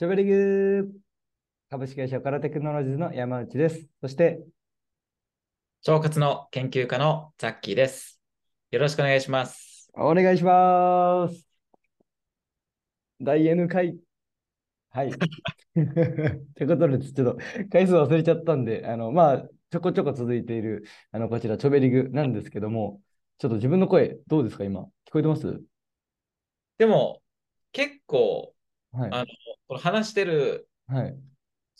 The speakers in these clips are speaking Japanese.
チョベリグ株式会社カラテクノロジーズの山内です。そして、腸活の研究家のザッキーです。よろしくお願いします。お願いします。第 N 回。はい。ってことで、ちょっと回数忘れちゃったんで、あの、まあ、ちょこちょこ続いている、あの、こちら、チョベリグなんですけども、ちょっと自分の声、どうですか、今？聞こえてます？でも、結構、はい。あの、この話してるはい。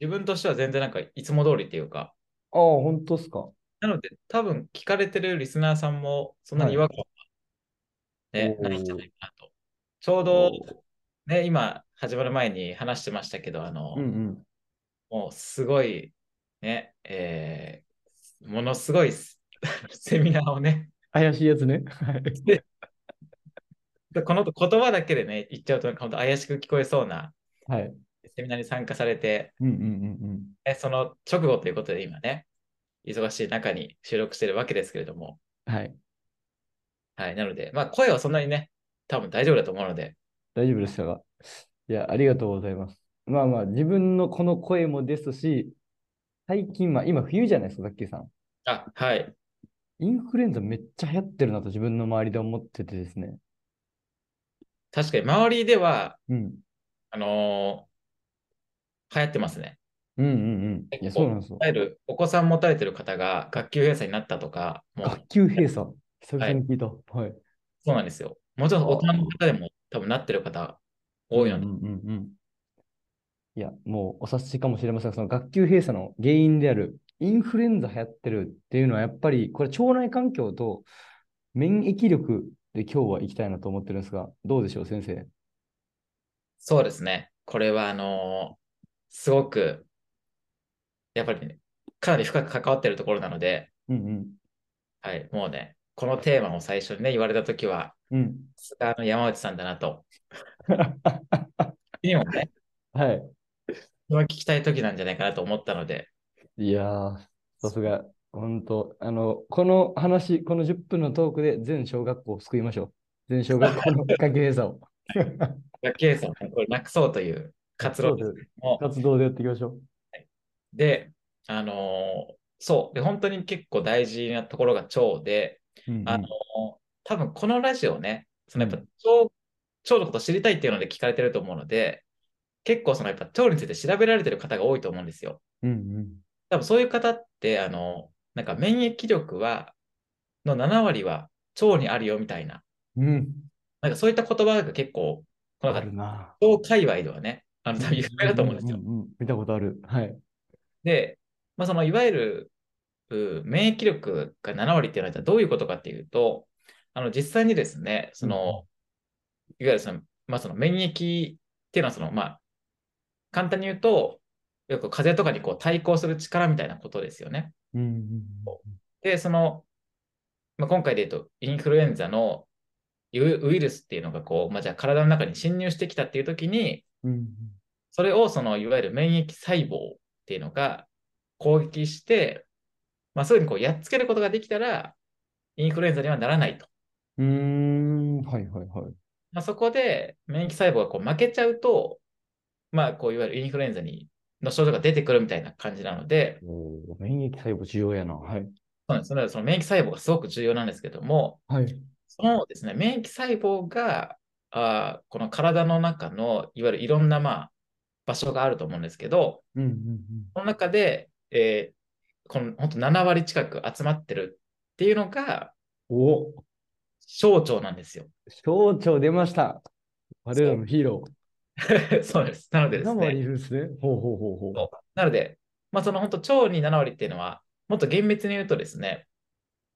自分としては全然なんかいつも通りっていうか、ああ、本当っすか。なので多分聞かれてるリスナーさんもそんなに違和感は、ねないんじゃないかなと。ちょうど、ね、今始まる前に話してましたけど、あの、うんうん。もうすごい、ね、えーものすごいセミナーをね、怪しいやつね。この言葉だけでね、言っちゃうと、なんか本当怪しく聞こえそうなはい。セミナーに参加されて、うんうんうんねその直後ということで今ね、忙しい中に収録してるわけですけれども、うん。はい。はい、なので、まあ声はそんなにね、多分大丈夫だと思うので、大丈夫でしたが。いや、ありがとうございます。まあまあ、自分のこの声もですし、最近、まあ今冬じゃないですか、ザッキーさん。あ、はい。インフルエンザめっちゃ流行ってるなと自分の周りで思っててですね。確かに周りでは、うん。あのー流行ってますね。うんうんうん。いや、そうなんですよお子さん持たれてる方が学級閉鎖になったとか、学級閉鎖。久々に聞いた。はい。そうなんですよ。もちろん大人の方でも多分なってる方多いので、うんうんうん。いや、もうお察しかもしれませんが、その学級閉鎖の原因であるインフルエンザ流行ってるっていうのは、やっぱりこれ腸内環境と免疫力で今日は行きたいなと思ってるんですが、どうでしょう、先生。そうですね。これは、あのーすごく、やっぱりね、かなり深く関わってるところなので、うんはい、もうね、このテーマを最初にね、言われたときは、うん。うん。さすがの山内さんだなと。にもね、はい。今聞きたいときなんじゃないかなと思ったので、いやー、さすが、本当あの、この話、この10分のトークで全小学校を救いましょう。全小学校の学級閉鎖を。学級閉鎖をねこれなくそうという活動です活動でやっていきましょで、あのーそう、で、本当に結構大事なところが腸で、う。うんうんあのー多分このラジオね、そのやっぱうん腸、腸のことを知りたいっていうので聞かれてると思うので、結構そのやっぱ腸について調べられてる方が多いと思うんですよ。うんうん。多分そういう方って、あの、なんか免疫力は、の7割は腸にあるよみたいな、うん。なんかそういった言葉が結構、このあるな。腸界隈ではね、あの多分有名だと思うんですよ。んんうん見たことある。はい。で、まあ、そのいわゆるう免疫力が7割っていうのはどういうことかっていうと、あの実際にですね、その、いわゆるその、まあ、その免疫っていうのはその、まあ、簡単に言うと、よく風邪とかにこう対抗する力みたいなことですよね。うんうんで、その、まあ、今回で言うと、インフルエンザのウウイルスっていうのがこう、まあ、じゃあ体の中に侵入してきたっていう時に、うんうんそれをそのいわゆる免疫細胞っていうのが攻撃して、まあ、すぐにこうやっつけることができたら、インフルエンザにはならないと。うん。はいはいはい。まあ、そこで免疫細胞がこう負けちゃうと、まあ、こういわゆるインフルエンザにの症状が出てくるみたいな感じなので、免疫細胞重要やな。はい。そうですそのその免疫細胞がすごく重要なんですけども、はい。そのですね、免疫細胞が、あーこの体の中のいわゆるいろんな、まあ、場所があると思うんですけど、うんうんその中で、えーこの本当7割近く集まってるっていうのがうん。お小腸なんですよ。省庁出ました。我らのヒーロ そうです。なのでー。です7割いね、るんですね。ほうほうほうほう。なので、まあ、その本当腸に7割っていうのは、もっと厳密に言うとですね、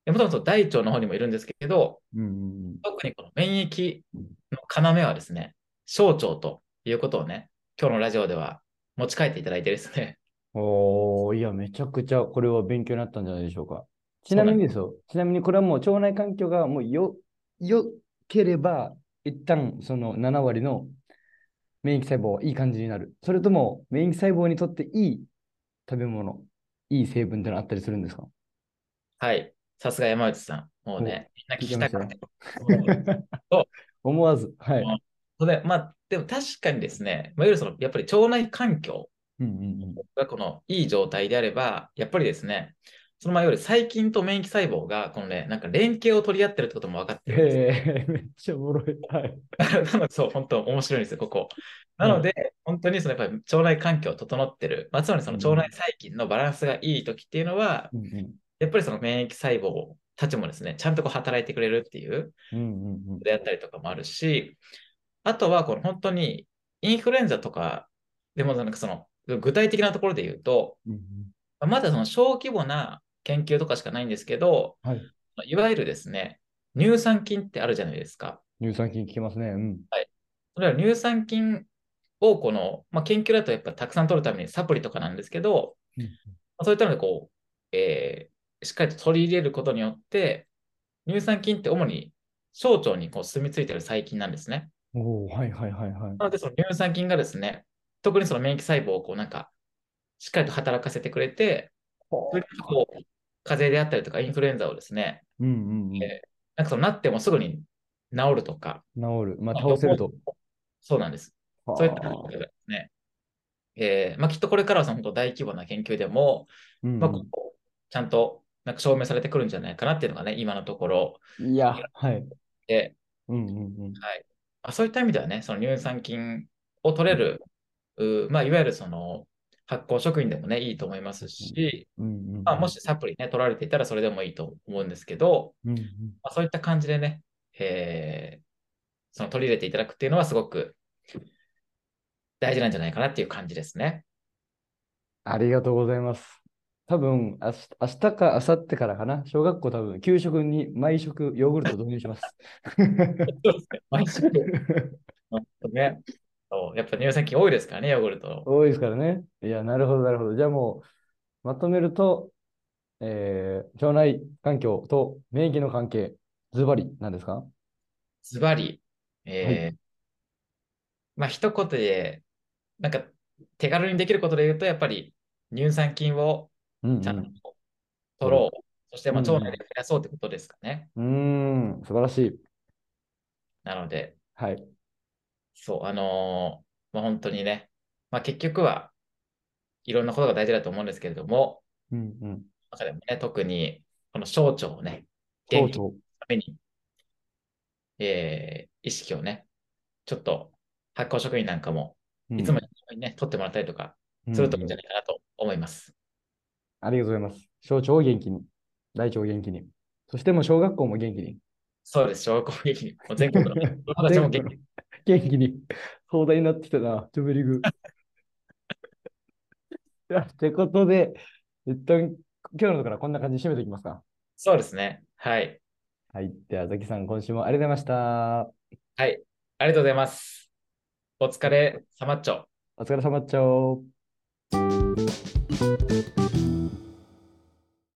もともと大腸の方にもいるんですけど、うんうん特にこの免疫の要はですね、小腸ということをね、今日のラジオでは持ち帰っていただいてですね、うん。おー、いや、めちゃくちゃこれは勉強になったんじゃないでしょうか。ちなみにですよ。ちなみにこれはもう腸内環境がもうよ、よければ、一旦その7割の免疫細胞はいい感じになる。それとも免疫細胞にとっていい食べ物、いい成分ってのあったりするんですか？はい、さすが山内さん、もうね、みんな聞きたくて、思わず。はい。それ、まあ、でも確かにですね、まあ、いわゆるその、やっぱり腸内環境。がこのいい状態であれば、やっぱりですね、そのまあいわゆる細菌と免疫細胞が、このね、なんか連携を取り合ってるってことも分かってるんですえ、めっちゃおもろい。はい。なので、そう、本当面白いんですよ、ここ。なので、本当にそのやっぱり腸内環境整ってる、まあ、つまりその腸内細菌のバランスがいい時っていうのは、うんうんやっぱりその免疫細胞たちもですね、ちゃんとこう働いてくれるっていううんうんうん。であったりとかもあるし、あとはこの本当にインフルエンザとかでもなんかその具体的なところで言うと、うんうんまだその小規模な研究とかしかないんですけど、はい。いわゆるですね、乳酸菌ってあるじゃないですか。乳酸菌効きますね。うん。それは乳酸菌をこの、まあ、研究だとやっぱたくさん取るためにサプリとかなんですけど、うんまあそういったのでこう、えーしっかりと取り入れることによって、乳酸菌って主に小腸にこう住み着いている細菌なんですね。おおはいはいはいはい。なので、その乳酸菌がですね、特にその免疫細胞をこうなんか、しっかりと働かせてくれて、そこう風邪であったりとかインフルエンザをですね、うんうんうん。えなんかそのなってもすぐに治るとか、治る。まあ、倒せると。そうなんです。そういったことがですね、えーまあ、きっとこれからはその大規模な研究でも、うんちゃんとなんか証明されてくるんじゃないかなっていうのがね、今のところうんいや、はい。で、うんうんうん。はいまあ、そういった意味ではね、その乳酸菌を取れる、うまあ、いわゆるその発酵食品でもね、いいと思いますし、うんうんうんまあ、もしサプリね、取られていたらそれでもいいと思うんですけど、うんうんまあ、そういった感じでね、えーその取り入れていただくっていうのはすごく大事なんじゃないかなっていう感じですね。ありがとうございます。多分、明日明日か明後日からかな。小学校多分、給食に毎食ヨーグルトを導入します。毎食。ね。そうやっぱ乳酸菌多いですからね、ヨーグルト。多いですからね。いや、なるほど、なるほど。じゃあもう、まとめると、えー腸内環境と免疫の関係、ズバリなんですか？ズバリ、えーまあ一言で、なんか手軽にできることで言うと、やっぱり乳酸菌をうんちゃんと取ろう。そしてまあうん腸内で増やそうってことですかね。うん、素晴らしい。なので、はい。そう、あのーまあ本当にね、まあ結局はいろんなことが大事だと思うんですけれども、うんうん。中でもね、特にこの小腸をね、元気にそうそう。ために、えー意識をね、ちょっと発酵食品なんかも、うんいつもにね、取ってもらったりとかするといいんじゃないかなと思います。ありがとうございます。小腸を元気に、大腸を元気に。そしてもう小学校も元気に。そうです、小学校元気に、もう全国の子供たちも元気に。元気に。壮大になってきたな、ジョベリグ。ってことで、一旦今日のところはこんな感じで締めていきますか。そうですね。はい。はい。では、ザキさん、今週もありがとうございました。はい。ありがとうございます。お疲れ様っちょ。お疲れ様っちょ。